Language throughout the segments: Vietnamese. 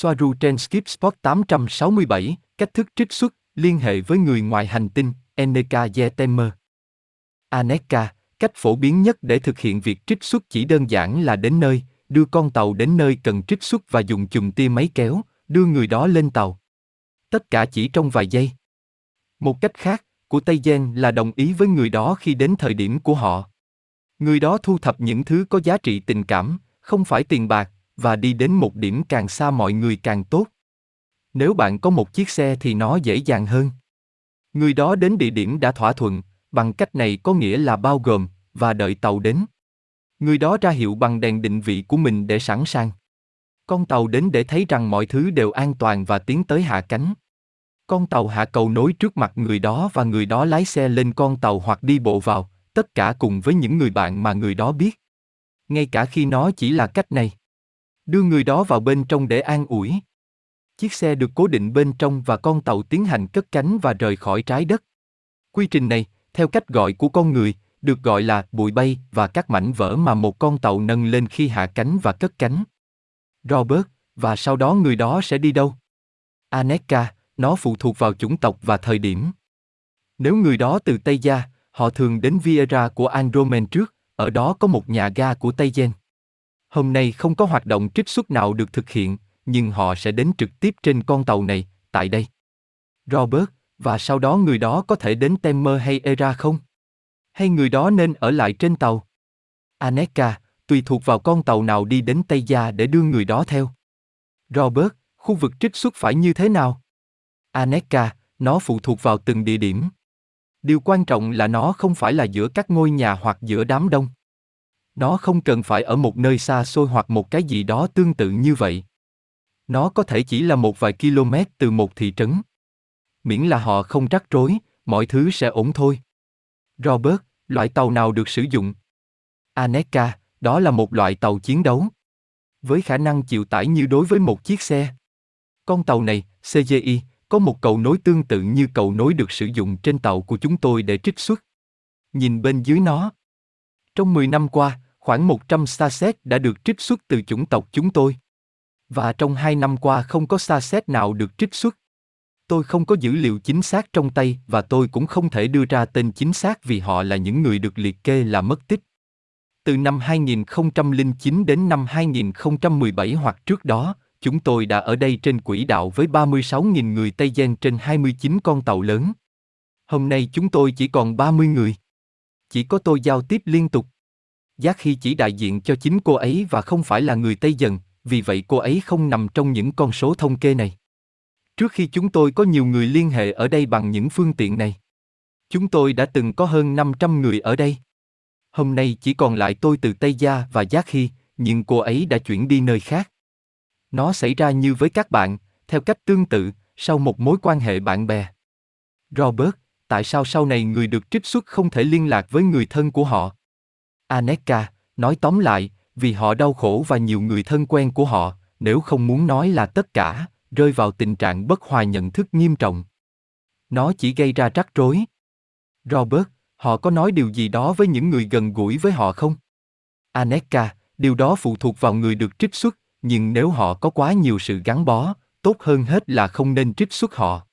Soaru trên Skip Spot 867, cách thức trích xuất, liên hệ với người ngoài hành tinh, Eneka Yetemer. Aneka, cách phổ biến nhất để thực hiện việc trích xuất chỉ đơn giản là đến nơi, đưa con tàu đến nơi cần trích xuất và dùng chùm tia máy kéo, đưa người đó lên tàu. Tất cả chỉ trong vài giây. Một cách khác, của Tây Gen là đồng ý với người đó khi đến thời điểm của họ. Người đó thu thập những thứ có giá trị tình cảm, không phải tiền bạc, và đi đến một điểm càng xa mọi người càng tốt. Nếu bạn có một chiếc xe thì nó dễ dàng hơn. Người đó đến địa điểm đã thỏa thuận, bằng cách này có nghĩa là bao gồm, và đợi tàu đến. Người đó ra hiệu bằng đèn định vị của mình để sẵn sàng. Con tàu đến để thấy rằng mọi thứ đều an toàn và tiến tới hạ cánh. Con tàu hạ cầu nối trước mặt người đó và người đó lái xe lên con tàu hoặc đi bộ vào, tất cả cùng với những người bạn mà người đó biết. Ngay cả khi nó chỉ là cách này. Đưa người đó vào bên trong để an ủi. Chiếc xe được cố định bên trong và con tàu tiến hành cất cánh và rời khỏi trái đất. Quy trình này, theo cách gọi của con người, được gọi là bụi bay và các mảnh vỡ mà một con tàu nâng lên khi hạ cánh và cất cánh. Robert, và sau đó người đó sẽ đi đâu? Aneka, nó phụ thuộc vào chủng tộc và thời điểm. Nếu người đó từ Tây Gia, họ thường đến Viera của Andromen trước, ở đó có một nhà ga của Tây Gen. Hôm nay không có hoạt động trích xuất nào được thực hiện, nhưng họ sẽ đến trực tiếp trên con tàu này, tại đây. Robert, và sau đó người đó có thể đến Temer hay Era không? Hay người đó nên ở lại trên tàu? Aneka, tùy thuộc vào con tàu nào đi đến Tây Gia để đưa người đó theo. Robert, khu vực trích xuất phải như thế nào? Aneka, nó phụ thuộc vào từng địa điểm. Điều quan trọng là nó không phải là giữa các ngôi nhà hoặc giữa đám đông. Nó không cần phải ở một nơi xa xôi hoặc một cái gì đó tương tự như vậy. Nó có thể chỉ là một vài km từ một thị trấn. Miễn là họ không rắc rối, mọi thứ sẽ ổn thôi. Robert, loại tàu nào được sử dụng? Aneka, đó là một loại tàu chiến đấu. Với khả năng chịu tải như đối với một chiếc xe. Con tàu này, CGI, có một cầu nối tương tự như cầu nối được sử dụng trên tàu của chúng tôi để trích xuất. Nhìn bên dưới nó. Trong 10 năm qua, khoảng 100 xa xét đã được trích xuất từ chủng tộc chúng tôi. Và trong hai năm qua không có xa xét nào được trích xuất. Tôi không có dữ liệu chính xác trong tay và tôi cũng không thể đưa ra tên chính xác vì họ là những người được liệt kê là mất tích. Từ năm 2009 đến năm 2017 hoặc trước đó, chúng tôi đã ở đây trên quỹ đạo với 36.000 người Tây Gen trên 29 con tàu lớn. Hôm nay chúng tôi chỉ còn 30 người. Chỉ có tôi giao tiếp liên tục. Giác Hy chỉ đại diện cho chính cô ấy và không phải là người Tây Dần, vì vậy cô ấy không nằm trong những con số thống kê này. Trước khi chúng tôi có nhiều người liên hệ ở đây bằng những phương tiện này. Chúng tôi đã từng có hơn 500 người ở đây. Hôm nay chỉ còn lại tôi từ Tây Gia và Giác Hy, nhưng cô ấy đã chuyển đi nơi khác. Nó xảy ra như với các bạn, theo cách tương tự, sau một mối quan hệ bạn bè. Robert, tại sao sau này người được trích xuất không thể liên lạc với người thân của họ? Aneka, nói tóm lại, vì họ đau khổ và nhiều người thân quen của họ, nếu không muốn nói là tất cả, rơi vào tình trạng bất hòa nhận thức nghiêm trọng. Nó chỉ gây ra rắc rối. Robert, họ có nói điều gì đó với những người gần gũi với họ không? Aneka, điều đó phụ thuộc vào người được trích xuất, nhưng nếu họ có quá nhiều sự gắn bó, tốt hơn hết là không nên trích xuất họ.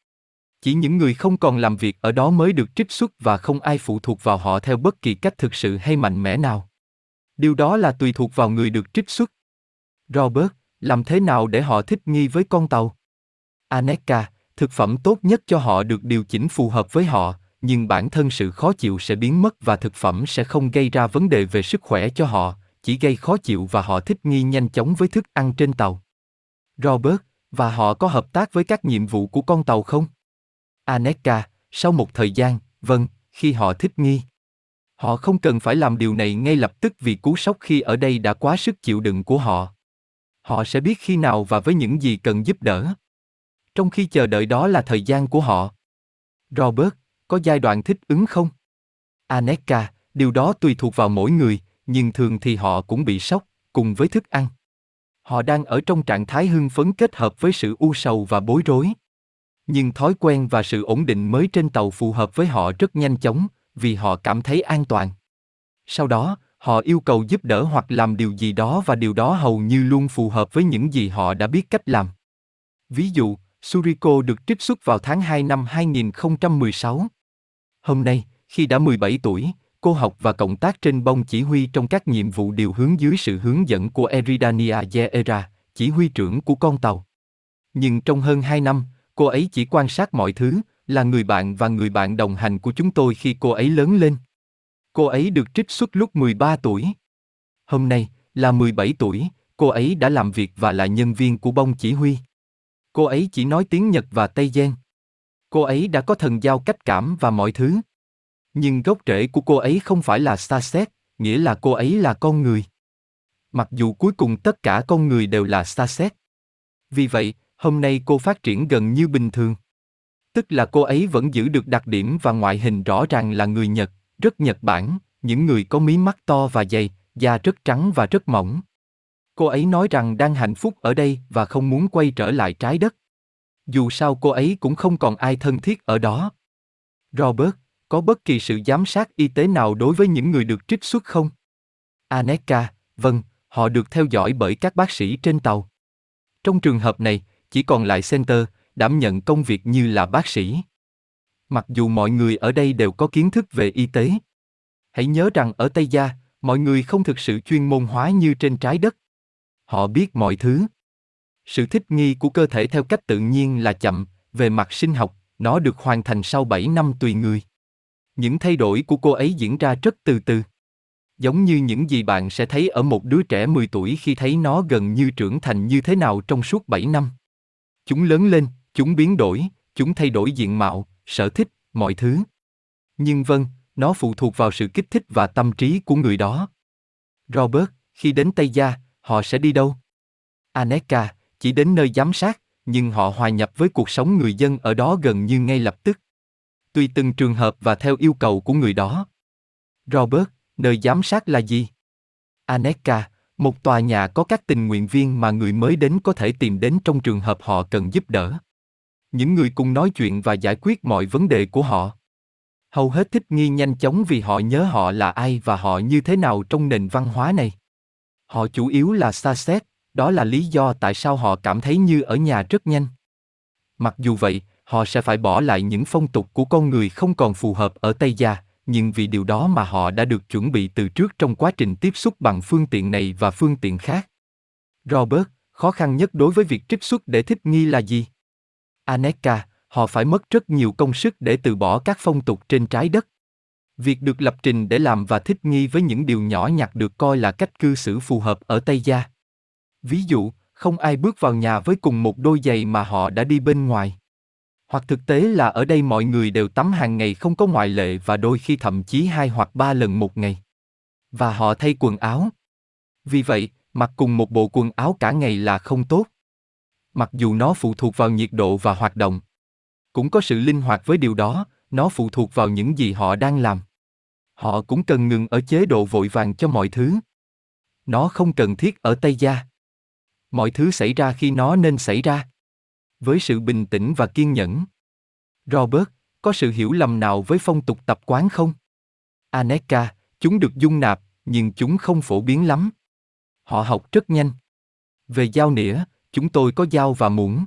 Chỉ những người không còn làm việc ở đó mới được trích xuất và không ai phụ thuộc vào họ theo bất kỳ cách thực sự hay mạnh mẽ nào. Điều đó là tùy thuộc vào người được trích xuất. Robert, làm thế nào để họ thích nghi với con tàu? Aneka, thực phẩm tốt nhất cho họ được điều chỉnh phù hợp với họ, nhưng bản thân sự khó chịu sẽ biến mất và thực phẩm sẽ không gây ra vấn đề về sức khỏe cho họ, chỉ gây khó chịu và họ thích nghi nhanh chóng với thức ăn trên tàu. Robert, và họ có hợp tác với các nhiệm vụ của con tàu không? Aneka, sau một thời gian, vâng, khi họ thích nghi. Họ không cần phải làm điều này ngay lập tức vì cú sốc khi ở đây đã quá sức chịu đựng của họ. Họ sẽ biết khi nào và với những gì cần giúp đỡ. Trong khi chờ đợi đó là thời gian của họ. Robert, có giai đoạn thích ứng không? Aneka, điều đó tùy thuộc vào mỗi người, nhưng thường thì họ cũng bị sốc, cùng với thức ăn. Họ đang ở trong trạng thái hưng phấn kết hợp với sự u sầu và bối rối. Nhưng thói quen và sự ổn định mới trên tàu phù hợp với họ rất nhanh chóng, vì họ cảm thấy an toàn. Sau đó, họ yêu cầu giúp đỡ hoặc làm điều gì đó và điều đó hầu như luôn phù hợp với những gì họ đã biết cách làm. Ví dụ, Suriko được trích xuất vào tháng 2 năm 2016. Hôm nay, khi đã 17 tuổi, cô học và cộng tác trên bông chỉ huy trong các nhiệm vụ điều hướng dưới sự hướng dẫn của Eridania Yeera, chỉ huy trưởng của con tàu. Nhưng trong hơn 2 năm, cô ấy chỉ quan sát mọi thứ, là người bạn và người bạn đồng hành của chúng tôi khi cô ấy lớn lên. Cô ấy được trích xuất lúc 13 tuổi. Hôm nay, là 17 tuổi, cô ấy đã làm việc và là nhân viên của bông chỉ huy. Cô ấy chỉ nói tiếng Nhật và Tây Giang. Cô ấy đã có thần giao cách cảm và mọi thứ. Nhưng gốc rễ của cô ấy không phải là Starset, nghĩa là cô ấy là con người. Mặc dù cuối cùng tất cả con người đều là Starset. Vì vậy, hôm nay cô phát triển gần như bình thường. Tức là cô ấy vẫn giữ được đặc điểm và ngoại hình rõ ràng là người Nhật, rất Nhật Bản, những người có mí mắt to và dày, da rất trắng và rất mỏng. Cô ấy nói rằng đang hạnh phúc ở đây và không muốn quay trở lại trái đất. Dù sao cô ấy cũng không còn ai thân thiết ở đó. Robert, có bất kỳ sự giám sát y tế nào đối với những người được trích xuất không? Aneka, vâng, họ được theo dõi bởi các bác sĩ trên tàu. Trong trường hợp này, chỉ còn lại center, đảm nhận công việc như là bác sĩ. Mặc dù mọi người ở đây đều có kiến thức về y tế. Hãy nhớ rằng ở Tây Gia, mọi người không thực sự chuyên môn hóa như trên trái đất. Họ biết mọi thứ. Sự thích nghi của cơ thể theo cách tự nhiên là chậm, về mặt sinh học, nó được hoàn thành sau 7 năm tùy người. Những thay đổi của cô ấy diễn ra rất từ từ. Giống như những gì bạn sẽ thấy ở một đứa trẻ 10 tuổi khi thấy nó gần như trưởng thành như thế nào trong suốt 7 năm. Chúng lớn lên, chúng biến đổi, chúng thay đổi diện mạo, sở thích, mọi thứ. Nhưng vâng, nó phụ thuộc vào sự kích thích và tâm trí của người đó. Robert, khi đến Tây Gia, họ sẽ đi đâu? Aneka, chỉ đến nơi giám sát, nhưng họ hòa nhập với cuộc sống người dân ở đó gần như ngay lập tức. Tùy từng trường hợp và theo yêu cầu của người đó. Robert, nơi giám sát là gì? Aneka, một tòa nhà có các tình nguyện viên mà người mới đến có thể tìm đến trong trường hợp họ cần giúp đỡ. Những người cùng nói chuyện và giải quyết mọi vấn đề của họ. Hầu hết thích nghi nhanh chóng vì họ nhớ họ là ai và họ như thế nào trong nền văn hóa này. Họ chủ yếu là xa xét, đó là lý do tại sao họ cảm thấy như ở nhà rất nhanh. Mặc dù vậy, họ sẽ phải bỏ lại những phong tục của con người không còn phù hợp ở Tây Gia, nhưng vì điều đó mà họ đã được chuẩn bị từ trước trong quá trình tiếp xúc bằng phương tiện này và phương tiện khác. Robert, khó khăn nhất đối với việc trích xuất để thích nghi là gì? Aneka, họ phải mất rất nhiều công sức để từ bỏ các phong tục trên trái đất. Việc được lập trình để làm và thích nghi với những điều nhỏ nhặt được coi là cách cư xử phù hợp ở Tây Gia. Ví dụ, không ai bước vào nhà với cùng một đôi giày mà họ đã đi bên ngoài. Hoặc thực tế là ở đây mọi người đều tắm hàng ngày không có ngoại lệ và đôi khi thậm chí hai hoặc ba lần một ngày. Và họ thay quần áo. Vì vậy, mặc cùng một bộ quần áo cả ngày là không tốt. Mặc dù nó phụ thuộc vào nhiệt độ và hoạt động. Cũng có sự linh hoạt với điều đó, nó phụ thuộc vào những gì họ đang làm. Họ cũng cần ngừng ở chế độ vội vàng cho mọi thứ. Nó không cần thiết ở Tây Gia. Mọi thứ xảy ra khi nó nên xảy ra. Với sự bình tĩnh và kiên nhẫn. Robert, có sự hiểu lầm nào với phong tục tập quán không? Aneka, chúng được dung nạp, nhưng chúng không phổ biến lắm. Họ học rất nhanh. Về dao nĩa, chúng tôi có dao và muỗng.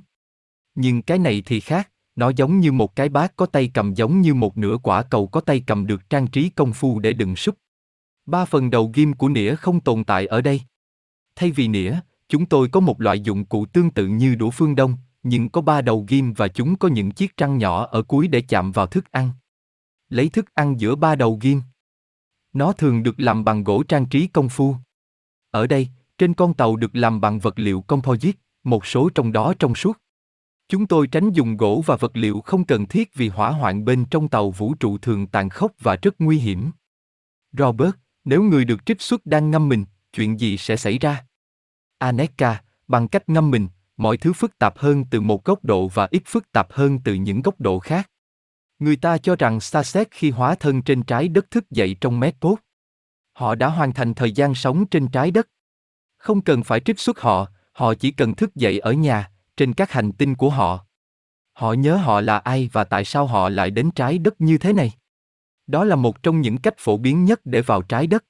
Nhưng cái này thì khác, nó giống như một cái bát có tay cầm giống như một nửa quả cầu có tay cầm được trang trí công phu để đựng súp. Ba phần đầu ghim của nĩa không tồn tại ở đây. Thay vì nĩa, chúng tôi có một loại dụng cụ tương tự như đũa phương Đông, nhưng có ba đầu ghim và chúng có những chiếc răng nhỏ ở cuối để chạm vào thức ăn. Lấy thức ăn giữa ba đầu ghim. Nó thường được làm bằng gỗ trang trí công phu. Ở đây, trên con tàu được làm bằng vật liệu composite, một số trong đó trong suốt. Chúng tôi tránh dùng gỗ và vật liệu không cần thiết vì hỏa hoạn bên trong tàu vũ trụ thường tàn khốc và rất nguy hiểm. Robert, nếu người được trích xuất đang ngâm mình, chuyện gì sẽ xảy ra? Aneka, bằng cách ngâm mình, mọi thứ phức tạp hơn từ một góc độ và ít phức tạp hơn từ những góc độ khác. Người ta cho rằng Starset khi hóa thân trên trái đất thức dậy trong Medpod. Họ đã hoàn thành thời gian sống trên trái đất. Không cần phải trích xuất họ, họ chỉ cần thức dậy ở nhà, trên các hành tinh của họ. Họ nhớ họ là ai và tại sao họ lại đến trái đất như thế này. Đó là một trong những cách phổ biến nhất để vào trái đất.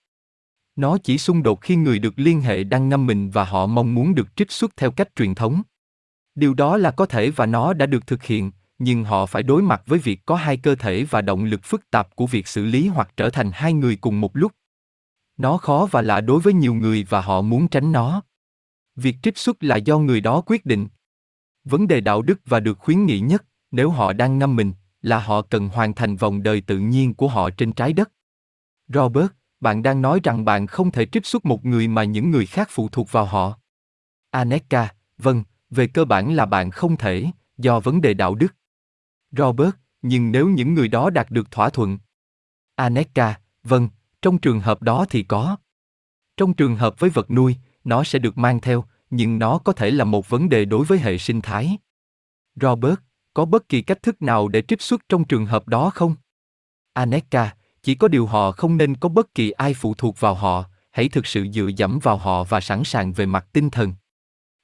Nó chỉ xung đột khi người được liên hệ đang ngâm mình và họ mong muốn được trích xuất theo cách truyền thống. Điều đó là có thể và nó đã được thực hiện, nhưng họ phải đối mặt với việc có hai cơ thể và động lực phức tạp của việc xử lý hoặc trở thành hai người cùng một lúc. Nó khó và lạ đối với nhiều người và họ muốn tránh nó. Việc trích xuất là do người đó quyết định. Vấn đề đạo đức và được khuyến nghị nhất, nếu họ đang ngâm mình, là họ cần hoàn thành vòng đời tự nhiên của họ trên trái đất. Robert, bạn đang nói rằng bạn không thể trích xuất một người mà những người khác phụ thuộc vào họ. Aneka, vâng, về cơ bản là bạn không thể, do vấn đề đạo đức. Robert, nhưng nếu những người đó đạt được thỏa thuận. Aneka, vâng, trong trường hợp đó thì có. Trong trường hợp với vật nuôi, nó sẽ được mang theo, nhưng nó có thể là một vấn đề đối với hệ sinh thái. Robert, có bất kỳ cách thức nào để trích xuất trong trường hợp đó không? Aneka, chỉ có điều họ không nên có bất kỳ ai phụ thuộc vào họ, hãy thực sự dựa dẫm vào họ và sẵn sàng về mặt tinh thần.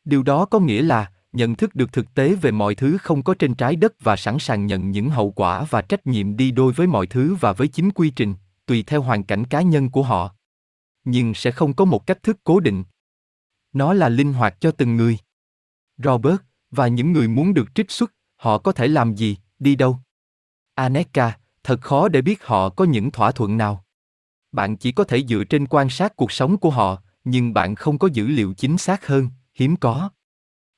Điều đó có nghĩa là nhận thức được thực tế về mọi thứ không có trên trái đất và sẵn sàng nhận những hậu quả và trách nhiệm đi đôi với mọi thứ và với chính quy trình, tùy theo hoàn cảnh cá nhân của họ. Nhưng sẽ không có một cách thức cố định. Nó là linh hoạt cho từng người. Robert, và những người muốn được trích xuất, họ có thể làm gì, đi đâu? Aneka, thật khó để biết họ có những thỏa thuận nào. Bạn chỉ có thể dựa trên quan sát cuộc sống của họ, nhưng bạn không có dữ liệu chính xác hơn, hiếm có.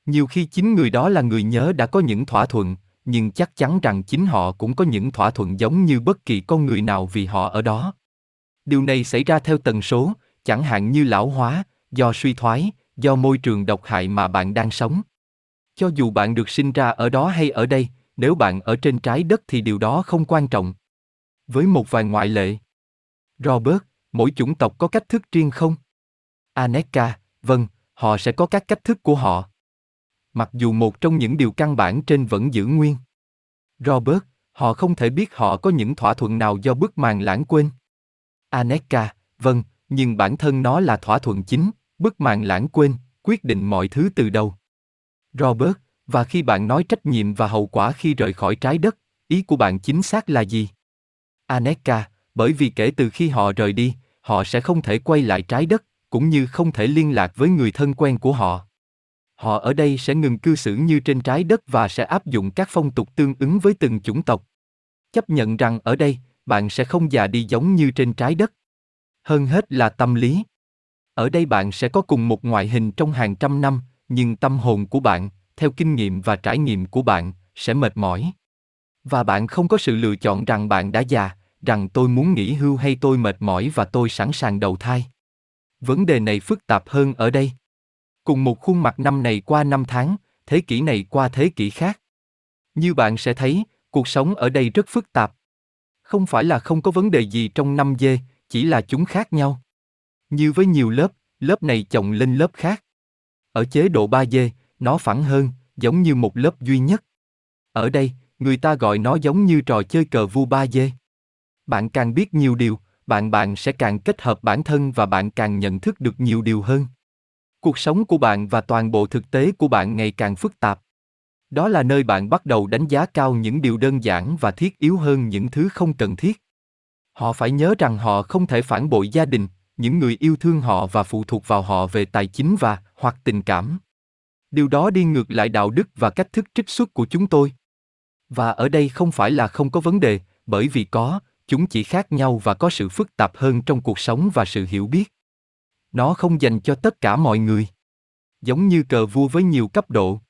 Nhiều khi chính người đó là người nhớ đã có những thỏa thuận, nhưng chắc chắn rằng chính họ cũng có những thỏa thuận giống như bất kỳ con người nào vì họ ở đó. Điều này xảy ra theo tần số, chẳng hạn như lão hóa, do suy thoái, do môi trường độc hại mà bạn đang sống. Cho dù bạn được sinh ra ở đó hay ở đây, nếu bạn ở trên trái đất thì điều đó không quan trọng. Với một vài ngoại lệ. Robert, mỗi chủng tộc có cách thức riêng không? Aneka, vâng, họ sẽ có các cách thức của họ. Mặc dù một trong những điều căn bản trên vẫn giữ nguyên. Robert, họ không thể biết họ có những thỏa thuận nào do bức màn lãng quên. Aneka, vâng, nhưng bản thân nó là thỏa thuận chính, bức màn lãng quên, quyết định mọi thứ từ đầu. Robert, và khi bạn nói trách nhiệm và hậu quả khi rời khỏi trái đất, ý của bạn chính xác là gì? Aneka, bởi vì kể từ khi họ rời đi, họ sẽ không thể quay lại trái đất, cũng như không thể liên lạc với người thân quen của họ. Họ ở đây sẽ ngừng cư xử như trên trái đất và sẽ áp dụng các phong tục tương ứng với từng chủng tộc. Chấp nhận rằng ở đây, bạn sẽ không già đi giống như trên trái đất. Hơn hết là tâm lý. Ở đây bạn sẽ có cùng một ngoại hình trong hàng trăm năm, nhưng tâm hồn của bạn, theo kinh nghiệm và trải nghiệm của bạn, sẽ mệt mỏi. Và bạn không có sự lựa chọn rằng bạn đã già, rằng tôi muốn nghỉ hưu hay tôi mệt mỏi và tôi sẵn sàng đầu thai. Vấn đề này phức tạp hơn ở đây. Cùng một khuôn mặt năm này qua năm tháng, thế kỷ này qua thế kỷ khác. Như bạn sẽ thấy, cuộc sống ở đây rất phức tạp. Không phải là không có vấn đề gì trong năm dê, chỉ là chúng khác nhau. Như với nhiều lớp, lớp này chồng lên lớp khác. Ở chế độ 3 dê nó phẳng hơn, giống như một lớp duy nhất. Ở đây, người ta gọi nó giống như trò chơi cờ vua ba dê. Bạn càng biết nhiều điều, bạn bạn sẽ càng kết hợp bản thân và bạn càng nhận thức được nhiều điều hơn. Cuộc sống của bạn và toàn bộ thực tế của bạn ngày càng phức tạp. Đó là nơi bạn bắt đầu đánh giá cao những điều đơn giản và thiết yếu hơn những thứ không cần thiết. Họ phải nhớ rằng họ không thể phản bội gia đình, những người yêu thương họ và phụ thuộc vào họ về tài chính và hoặc tình cảm. Điều đó đi ngược lại đạo đức và cách thức trích xuất của chúng tôi. Và ở đây không phải là không có vấn đề, bởi vì có, chúng chỉ khác nhau và có sự phức tạp hơn trong cuộc sống và sự hiểu biết. Nó không dành cho tất cả mọi người. Giống như cờ vua với nhiều cấp độ.